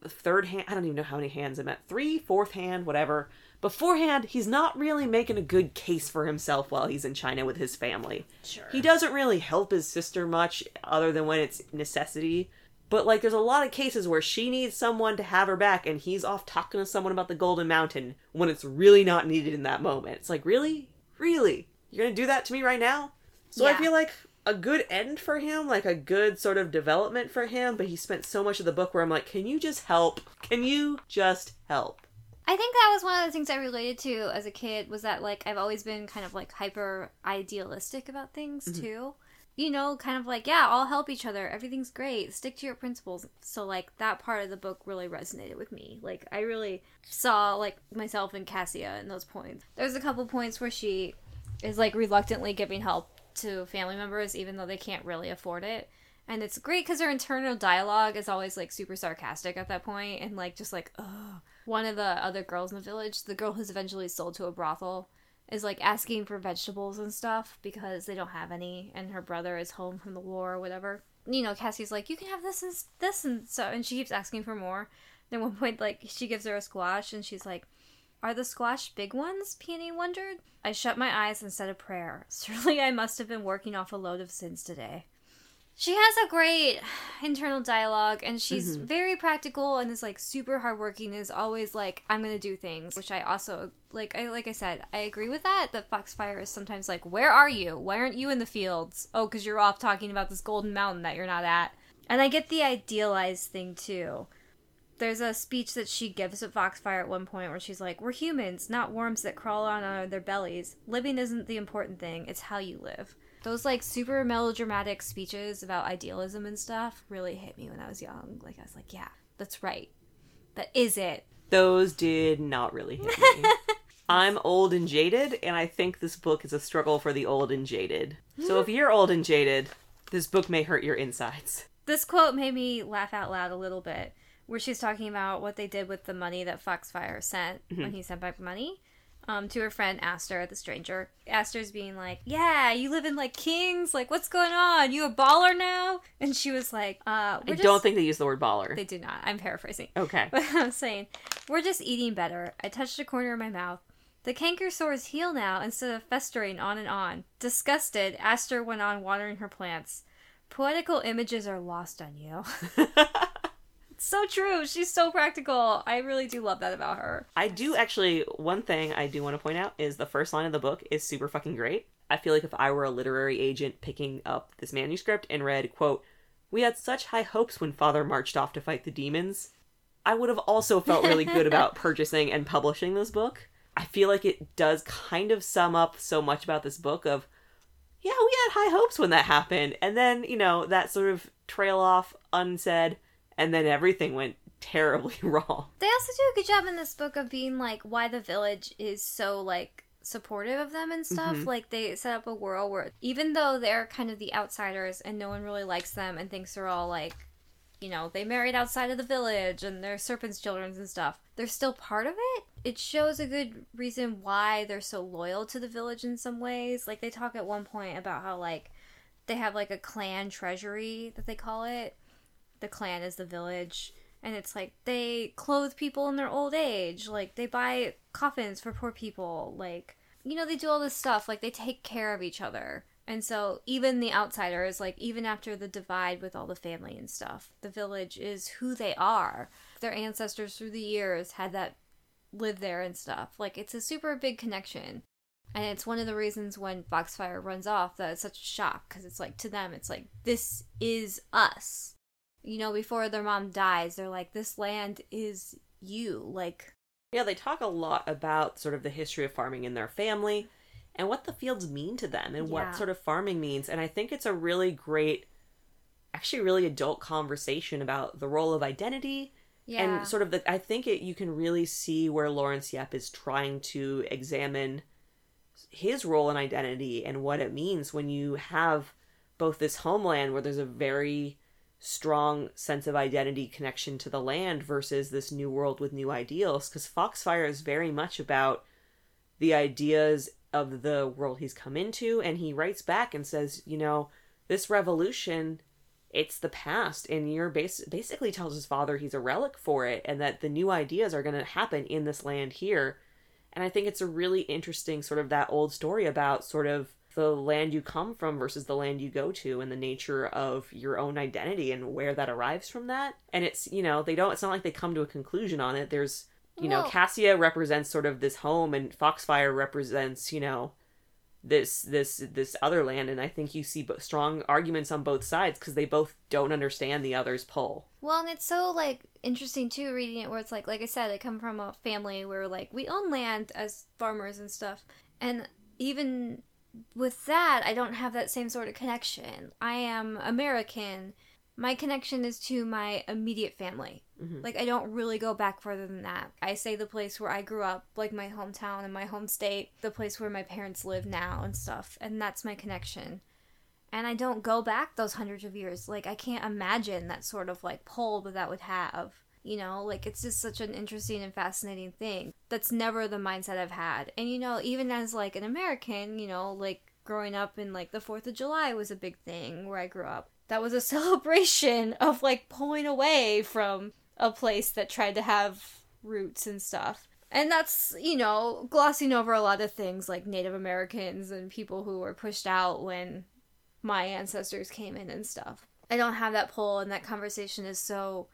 the third hand i don't even know how many hands i'm at three fourth hand whatever beforehand he's not really making a good case for himself while he's in china with his family Sure. he doesn't really help his sister much other than when it's necessity. But like there's a lot of cases where she needs someone to have her back and he's off talking to someone about the Golden Mountain when it's really not needed in that moment. It's like, "Really? Really? You're going to do that to me right now?" So I feel like a good end for him, like a good sort of development for him, but he spent so much of the book where I'm like, "Can you just help? Can you just help?" I think that was one of the things I related to as a kid was that like I've always been kind of like hyper idealistic about things mm-hmm. too. You know, kind of like, yeah, all help each other. Everything's great. Stick to your principles. So like that part of the book really resonated with me. Like I really saw like myself and Cassia in those points. There's a couple points where she is like reluctantly giving help to family members even though they can't really afford it. And it's great because her internal dialogue is always like super sarcastic at that point and like just like, ugh. One of the other girls in the village, the girl who's eventually sold to a brothel, is like asking for vegetables and stuff because they don't have any and her brother is home from the war or whatever. You know, Cassie's like, You can have this and this and so and she keeps asking for more. Then one point like she gives her a squash and she's like, Are the squash big ones? Peony wondered. I shut my eyes and said a prayer. Surely I must have been working off a load of sins today. She has a great internal dialogue and she's Mhm. very practical and is like super hardworking is always like I'm gonna do things which I also like I like I said I agree with that that Foxfire is sometimes like where are you why aren't you in the fields oh because you're off talking about this golden mountain that you're not at and I get the idealized thing too there's a speech that she gives at Foxfire at one point where she's like we're humans not worms that crawl on on their bellies living isn't the important thing it's how you live those like super melodramatic speeches about idealism and stuff really hit me when I was young. Like I was like, yeah, that's right. That is it. Those did not really hit me. I'm old and jaded, and I think this book is a struggle for the old and jaded. So if you're old and jaded, this book may hurt your insides. This quote made me laugh out loud a little bit, where she's talking about what they did with the money that Foxfire sent when he sent back money. Um, to her friend Aster, the stranger. Aster's being like, "Yeah, you live in like kings. Like, what's going on? You a baller now?" And she was like, "Uh, I we're don't think they use the word baller. they do not. I'm paraphrasing. Okay. But I'm saying, we're just eating better. I touched a corner of my mouth. The canker sores heal now instead of festering on and on. Disgusted, Aster went on watering her plants. Poetical images are lost on you. so true. She's so practical. I really do love that about her. I do actually, one thing I do want to point out is the first line of the book is super fucking great. I feel like if I were a literary agent picking up this manuscript and read, quote, We had such high hopes when father marched off to fight the demons, I would have also felt really good about purchasing and publishing this book. I feel like it does kind of sum up so much about this book of, yeah, we had high hopes when that happened. And then, you know, that sort of trail off unsaid, and then everything went terribly wrong. They also do a good job in this book of being like why the village is so like supportive of them and stuff. Mhm. Like they set up a world where even though they're kind of the outsiders and no one really likes them and thinks they're all like you know, they married outside of the village and they're serpents' children and stuff. They're still part of it. It shows a good reason why they're so loyal to the village in some ways. Like they talk at one point about how like they have like a clan treasury that they call it. The clan is the village and it's like they clothe people in their old age. Like they buy coffins for poor people. Like you know they do all this stuff. Like they take care of each other. And so even the outsiders like even after the divide with all the family and stuff the village is who they are. Their ancestors through the years had that live there and stuff. Like it's a super big connection. And it's one of the reasons when Foxfire runs off that it's such a shock because it's like to them it's like this is us you know, before their mom dies, they're like, this land is you. Like, Yeah, they talk a lot about sort of the history of farming in their family and what the fields mean to them and Yeah. what sort of farming means. And I think it's a really great, actually, really adult conversation about the role of identity yeah. and sort of the. I think it you can really see where Laurence Yep is trying to examine his role in identity and what it means when you have both this homeland where there's a very strong sense of identity connection to the land versus this new world with new ideals because foxfire is very much about the ideas of the world he's come into and he writes back and says you know this revolution it's the past and you're bas- basically tells his father he's a relic for it and that the new ideas are going to happen in this land here. And i think it's a really interesting sort of that old story about sort of the land you come from versus the land you go to and the nature of your own identity and where that arrives from that. And it's you know they don't it's not like they come to a conclusion on it. There's you know cassia represents sort of this home and foxfire represents you know this this this other land. And i think you see strong arguments on both sides because they both don't understand the other's pull. Well, and it's so, like, interesting, too, reading it where it's like, like I said, I come from a family where, like, we own land as farmers and stuff. And even with that, I don't have that same sort of connection. I am American. My connection is to my immediate family. Mhm. Like I don't really go back further than that. I say the place where I grew up, like my hometown and my home state, the place where my parents live now and stuff, and that's my connection. and I don't go back those hundreds of years. Like I can't imagine that sort of like pull that that would have. You know, like it's just such an interesting and fascinating thing. That's never the mindset I've had. And you know, even as like an American, you know, like growing up in like the 4th of July was a big thing where I grew up. That was a celebration of like pulling away from a place that tried to have roots and stuff. And that's, you know, glossing over a lot of things like Native Americans and people who were pushed out when my ancestors came in and stuff. I don't have that pull, and that conversation is so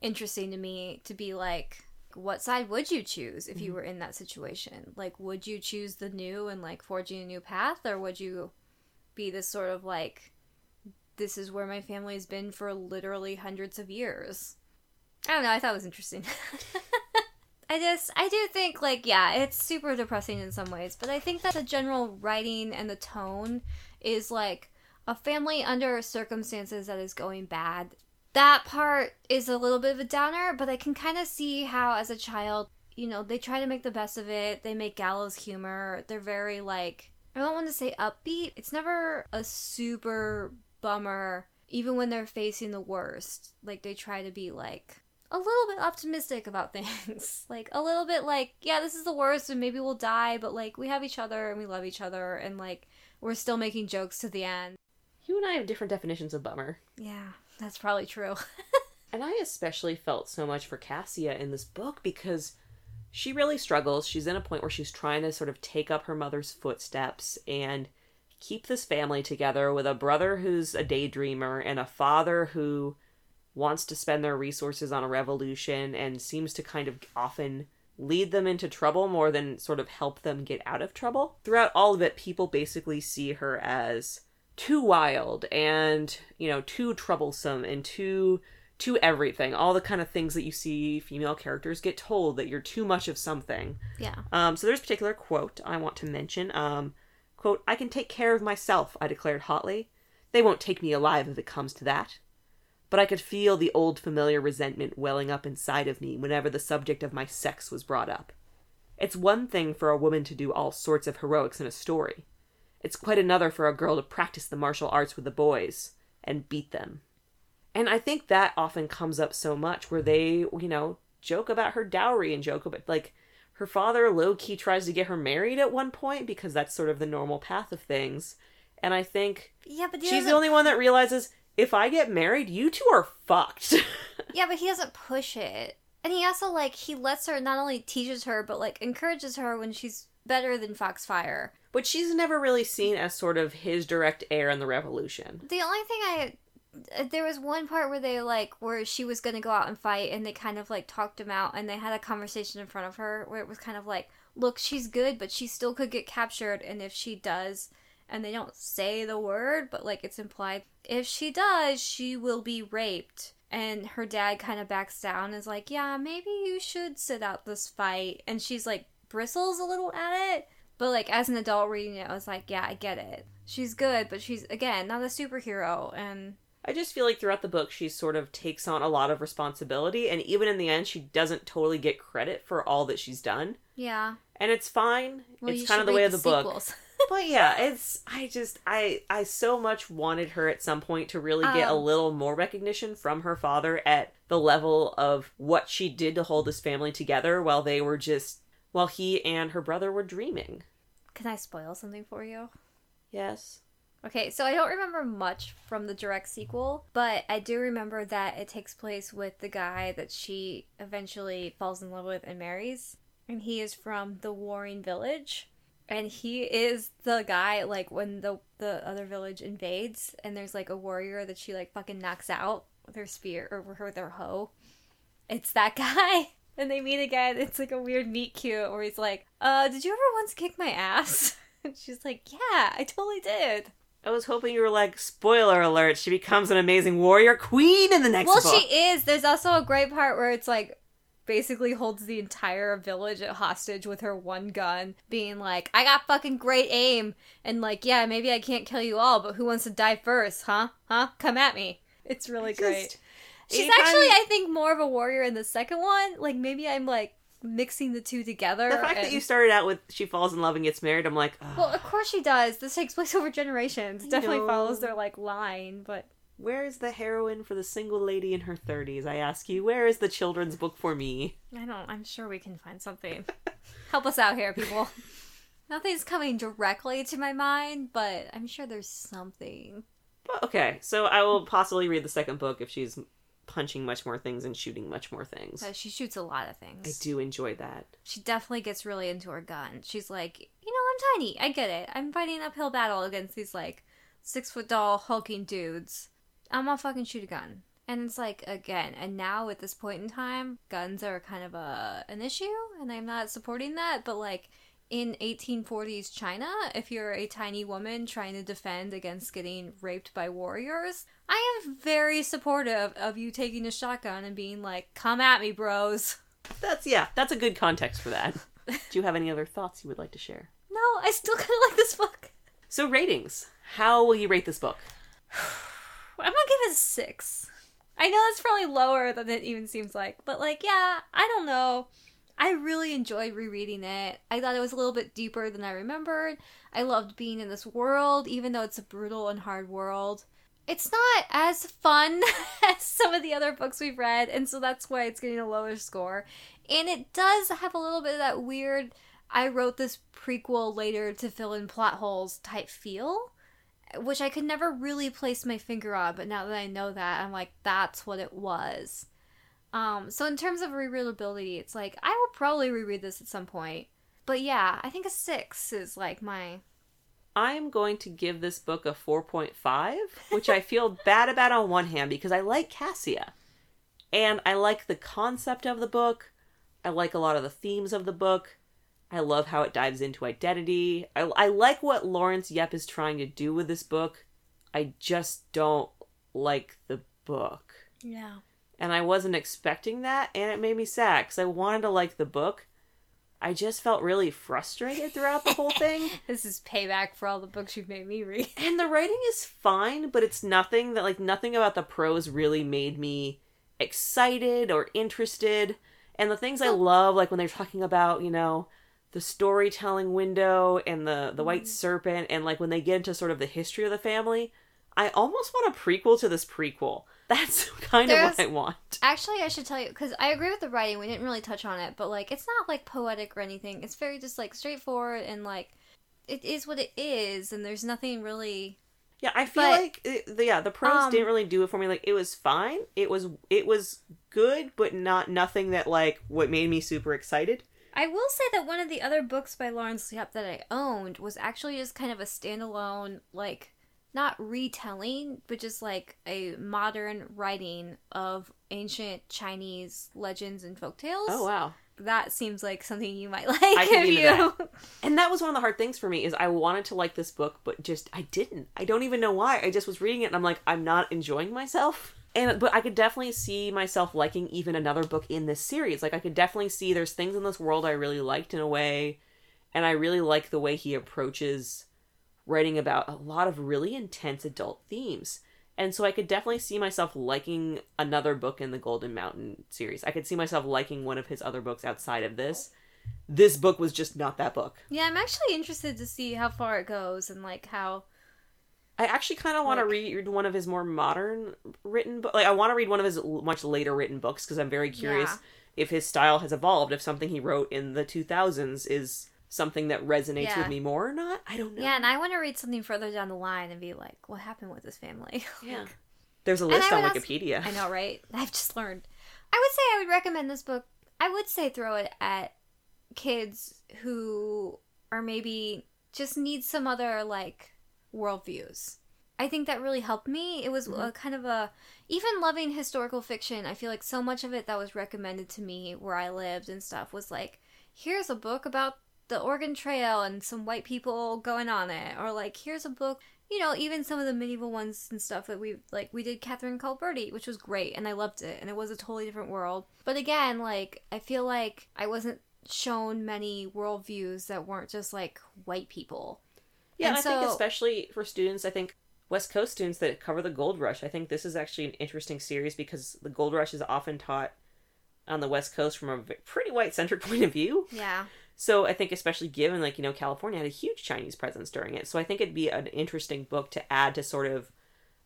interesting to me to be like, what side would you choose if you Mm-hmm. were in that situation? Like, would you choose the new and like forging a new path, or would you be this sort of like, this is where my family's been for literally hundreds of years? I don't know. I thought it was interesting. I just, I do think, like, yeah, it's super depressing in some ways, but I think that the general writing and the tone is like a family under circumstances that is going bad. That part is a little bit of a downer, but I can kind of see how, as a child, you know, they try to make the best of it. They make gallows humor. They're very, like, I don't want to say upbeat. It's never a super bummer, even when they're facing the worst. Like, they try to be, like, a little bit optimistic about things. like a little bit like, yeah, this is the worst and maybe we'll die, but like we have each other and we love each other and like we're still making jokes to the end. You and I have different definitions of bummer. Yeah, that's probably true. And I especially felt so much for Cassia in this book because she really struggles. She's in a point where she's trying to sort of take up her mother's footsteps and keep this family together with a brother who's a daydreamer and a father who wants to spend their resources on a revolution and seems to kind of often lead them into trouble more than sort of help them get out of trouble. Throughout all of it, people basically see her as too wild and, you know, too troublesome and too to everything. All the kind of things that you see female characters get told that you're too much of something. yeah. Um, so there's a particular quote I want to mention. Um, quote, I can take care of myself, I declared hotly. They won't take me alive if it comes to that. But I could feel the old familiar resentment welling up inside of me whenever the subject of my sex was brought up. It's one thing for a woman to do all sorts of heroics in a story. It's quite another for a girl to practice the martial arts with the boys and beat them. And I think that often comes up so much where they, you know, joke about her dowry and joke about, like, her father low key tries to get her married at one point because that's sort of the normal path of things. And I think Yeah, but she's the only one that realizes if I get married, you two are fucked. Yeah, but he doesn't push it. And he also like he lets her not only teaches her but like encourages her when she's better than Foxfire. But she's never really seen as sort of his direct heir in the revolution. The only thing I uh, there was one part where they like where she was gonna go out and fight and they kind of like talked him out and they had a conversation in front of her where it was kind of like look she's good but she still could get captured and if she does and they don't say the word but like it's implied if she does she will be raped. And her dad kind of backs down and is like yeah maybe you should sit out this fight. And she's like bristles a little at it but like as an adult reading it, I was like, yeah, I get it. She's good, but she's again not a superhero, and I just feel like throughout the book, she sort of takes on a lot of responsibility, and even in the end, she doesn't totally get credit for all that she's done. yeah. And it's fine. Well, it's kind of the way read of the, book. but yeah, it's I just I I so much wanted her at some point to really get a Um, little more recognition from her father at the level of what she did to hold this family together while they were just while he and her brother were dreaming. Can I spoil something for you? Yes. Okay, so I don't remember much from the direct sequel, but I do remember that it takes place with the guy that she eventually falls in love with and marries. And he is from the Warring Village. And he is the guy, like, when the, the other village invades and there's, like, a warrior that she, like, fucking knocks out with her spear or with her hoe. It's that guy. And they meet again. It's, like, a weird meet cute where he's like, uh, did you ever once kick my ass? And she's like, yeah, I totally did. I was hoping you were like, spoiler alert, she becomes an amazing warrior queen in the next Well, book. she is. There's also a great part where it's like basically holds the entire village at hostage with her one gun, being like, I got fucking great aim. And like, yeah, maybe I can't kill you all, but who wants to die first, huh? Huh? Come at me. It's really Just- great. She's anytime- actually, I think, more of a warrior in the second one. Like, maybe I'm like mixing the two together. The fact that you started out with she falls in love and gets married, I'm like, "Ugh, Well, of course she does. This takes place over generations. I Definitely know. follows their like line, but where is the heroine for the single lady in her 30s? I ask you, where is the children's book for me? I don't. I'm sure we can find something. Help us out here, people. Nothing's coming directly to my mind, but I'm sure there's something. Okay, so I will possibly read the second book if she's punching much more things and shooting much more things. Uh, she shoots a lot of things. I do enjoy that. She definitely gets really into her gun. She's like, you know, I'm tiny. I get it. I'm fighting an uphill battle against these like six foot tall hulking dudes. I'm gonna fucking shoot a gun. And it's like again, and now at this point in time, guns are kind of a an issue, and I'm not supporting that. But like in 1840s China, if you're a tiny woman trying to defend against getting raped by warriors, I am very supportive of you taking a shotgun and being like, "Come at me, bros." That's yeah, that's a good context for that. do you have any other thoughts you would like to share? No, I still kind of like this book. So ratings. How will you rate this book? I'm gonna give it a six. I know that's probably lower than it even seems like, but like, yeah, I don't know. I really enjoyed rereading it. I thought it was a little bit deeper than I remembered. I loved being in this world, even though it's a brutal and hard world. It's not as fun as some of the other books we've read, and so that's why it's getting a lower score. And it does have a little bit of that weird, I wrote this prequel later to fill in plot holes type feel which I could never really place my finger on, but now that I know that, I'm like, that's what it was. Um, so in terms of rereadability, it's like I will probably reread this at some point. But yeah, I think a six is like my I'm going to give this book a 4.5, which I feel bad about on one hand because I like Cassia. And I like the concept of the book. I like a lot of the themes of the book. I love how it dives into identity. I, I like what Laurence Yep is trying to do with this book. I just don't like the book. yeah. And I wasn't expecting that, and it made me sad because I wanted to like the book. I just felt really frustrated throughout the whole thing. This is payback for all the books you've made me read. And the writing is fine, but it's nothing that like nothing about the prose really made me excited or interested. And the things I love, like when they're talking about, you know, the storytelling window and the the white mm. serpent, and like when they get into sort of the history of the family, I almost want a prequel to this prequel. That's kind of what I want. Actually, I should tell you because I agree with the writing. We didn't really touch on it, but like it's not like poetic or anything. It's very just like straightforward and like it is what it is, and there's nothing really. Yeah, I feel But- like it, the, yeah, the prose Um, didn't really do it for me. Like it was fine. It was it was good, but not nothing that like what made me super excited. I will say that one of the other books by Laurence Yep that I owned was actually just kind of a standalone, like, not retelling, but just like a modern writing of ancient Chinese legends and folktales. Oh wow. That seems like something you might like I if you. And that was one of the hard things for me is I wanted to like this book, but just I didn't. I don't even know why. I just was reading it and I'm like, I'm not enjoying myself. And but I could definitely see myself liking even another book in this series. Like I could definitely see there's things in this world I really liked in a way, and I really like the way he approaches writing about a lot of really intense adult themes. And so I could definitely see myself liking another book in the Golden Mountain series. I could see myself liking one of his other books outside of this. This book was just not that book. Yeah, I'm actually interested to see how far it goes and like how. I actually kind of want to Like- read one of his more modern written book. Like I want to read one of his much later written books because I'm very curious Yeah. if his style has evolved. If something he wrote in the 2000s is something that resonates Yeah. with me more or not. I don't know. Yeah, and I want to read something further down the line and be like, what happened with this family? Yeah. There's a list on also- Wikipedia. I know, right? I've just learned. I would say I would recommend this book. I would say throw it at kids who are maybe just need some other like worldviews. I think that really helped me. It was mm-hmm. a kind of a even loving historical fiction. I feel like so much of it that was recommended to me where I lived and stuff was like, here's a book about the Oregon Trail and some white people going on it, or like here's a book you know, even some of the medieval ones and stuff that we like, we did Catherine called Birdy, which was great, and I loved it, and it was a totally different world. But again, like I feel like I wasn't shown many worldviews that weren't just like white people. Yeah, And and I think especially for students, I think West Coast students that cover the Gold Rush, I think this is actually an interesting series because the Gold Rush is often taught on the West Coast from a pretty white centered point of view. Yeah. So I think, especially given like you know California had a huge Chinese presence during it, so I think it'd be an interesting book to add to sort of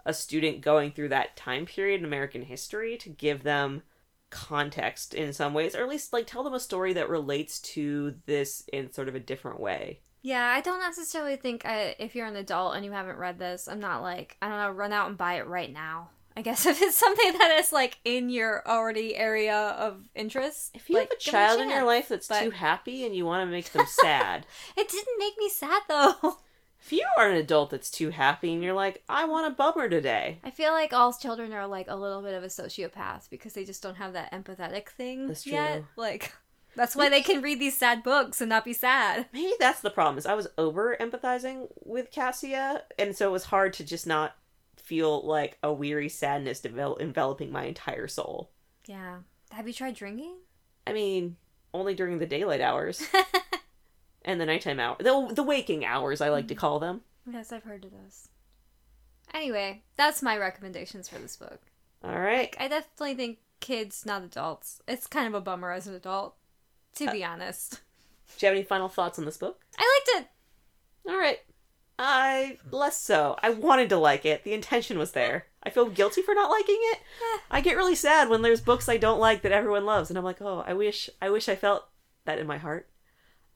a student going through that time period in American history to give them context in some ways, or at least like tell them a story that relates to this in sort of a different way. Yeah, I don't necessarily think I, if you're an adult and you haven't read this, I'm not like, I don't know, run out and buy it right now. I guess if it's something that is like in your already area of interest. If you like, have a child in your life that's but- too happy and you want to make them sad, It didn't make me sad though. if you are an adult that's too happy and you're like, I want a bummer today, I feel like all children are like a little bit of a sociopath because they just don't have that empathetic thing That's yet. true. Like that's why they can read these sad books and not be sad. maybe that's the problem. Is I was over empathizing with Cassia, and so it was hard to just not feel like a weary sadness devel- enveloping my entire soul. Yeah. Have you tried drinking? I mean, only during the daylight hours and the nighttime hour, the the waking hours, I like to mm-hmm. call them. yes, I've heard of those. Anyway, that's my recommendations for this book. All right, I definitely think kids, not adults. It's kind of a bummer as an adult, to uh, be honest. do you have any final thoughts on this book? I liked it. All right. I less so. I wanted to like it. The intention was there. I feel guilty for not liking it. I get really sad when there's books I don't like that everyone loves and I'm like, "Oh, I wish I wish I felt that in my heart."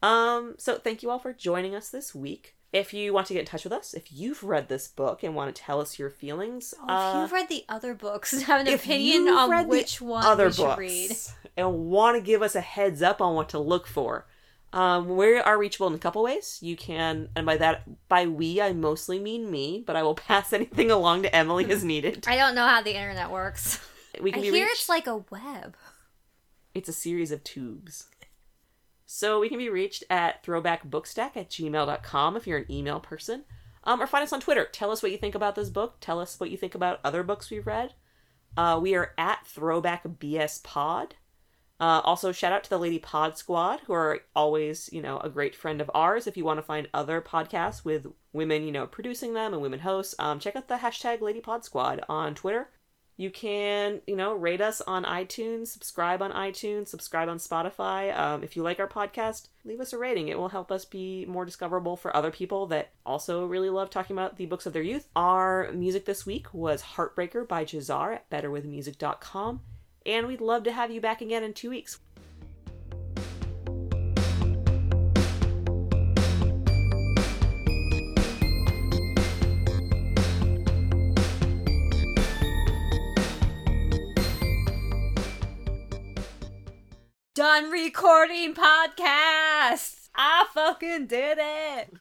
Um, so thank you all for joining us this week. If you want to get in touch with us, if you've read this book and want to tell us your feelings, Oh, if uh, you've read the other books and have an opinion on which one other we should books read, and want to give us a heads up on what to look for, um, we are reachable in a couple ways. You can, and by that, by we, I mostly mean me, but I will pass anything along to Emily as needed. I don't know how the internet works. We I can hear be reached. it's like a web. It's a series of tubes. So we can be reached at throwbackbookstack at gmail.com if you're an email person. Um, or find us on Twitter. Tell us what you think about this book. Tell us what you think about other books we've read. Uh, we are at throwbackbspod. Uh, also, shout out to the Lady Pod Squad, who are always, you know, a great friend of ours. If you want to find other podcasts with women, you know, producing them and women hosts, um, check out the hashtag Lady Pod Squad on Twitter. You can, you know, rate us on iTunes, subscribe on iTunes, subscribe on Spotify. Um, if you like our podcast, leave us a rating. It will help us be more discoverable for other people that also really love talking about the books of their youth. Our music this week was Heartbreaker by Jazar at betterwithmusic.com. And we'd love to have you back again in two weeks. Done recording podcast. I fucking did it.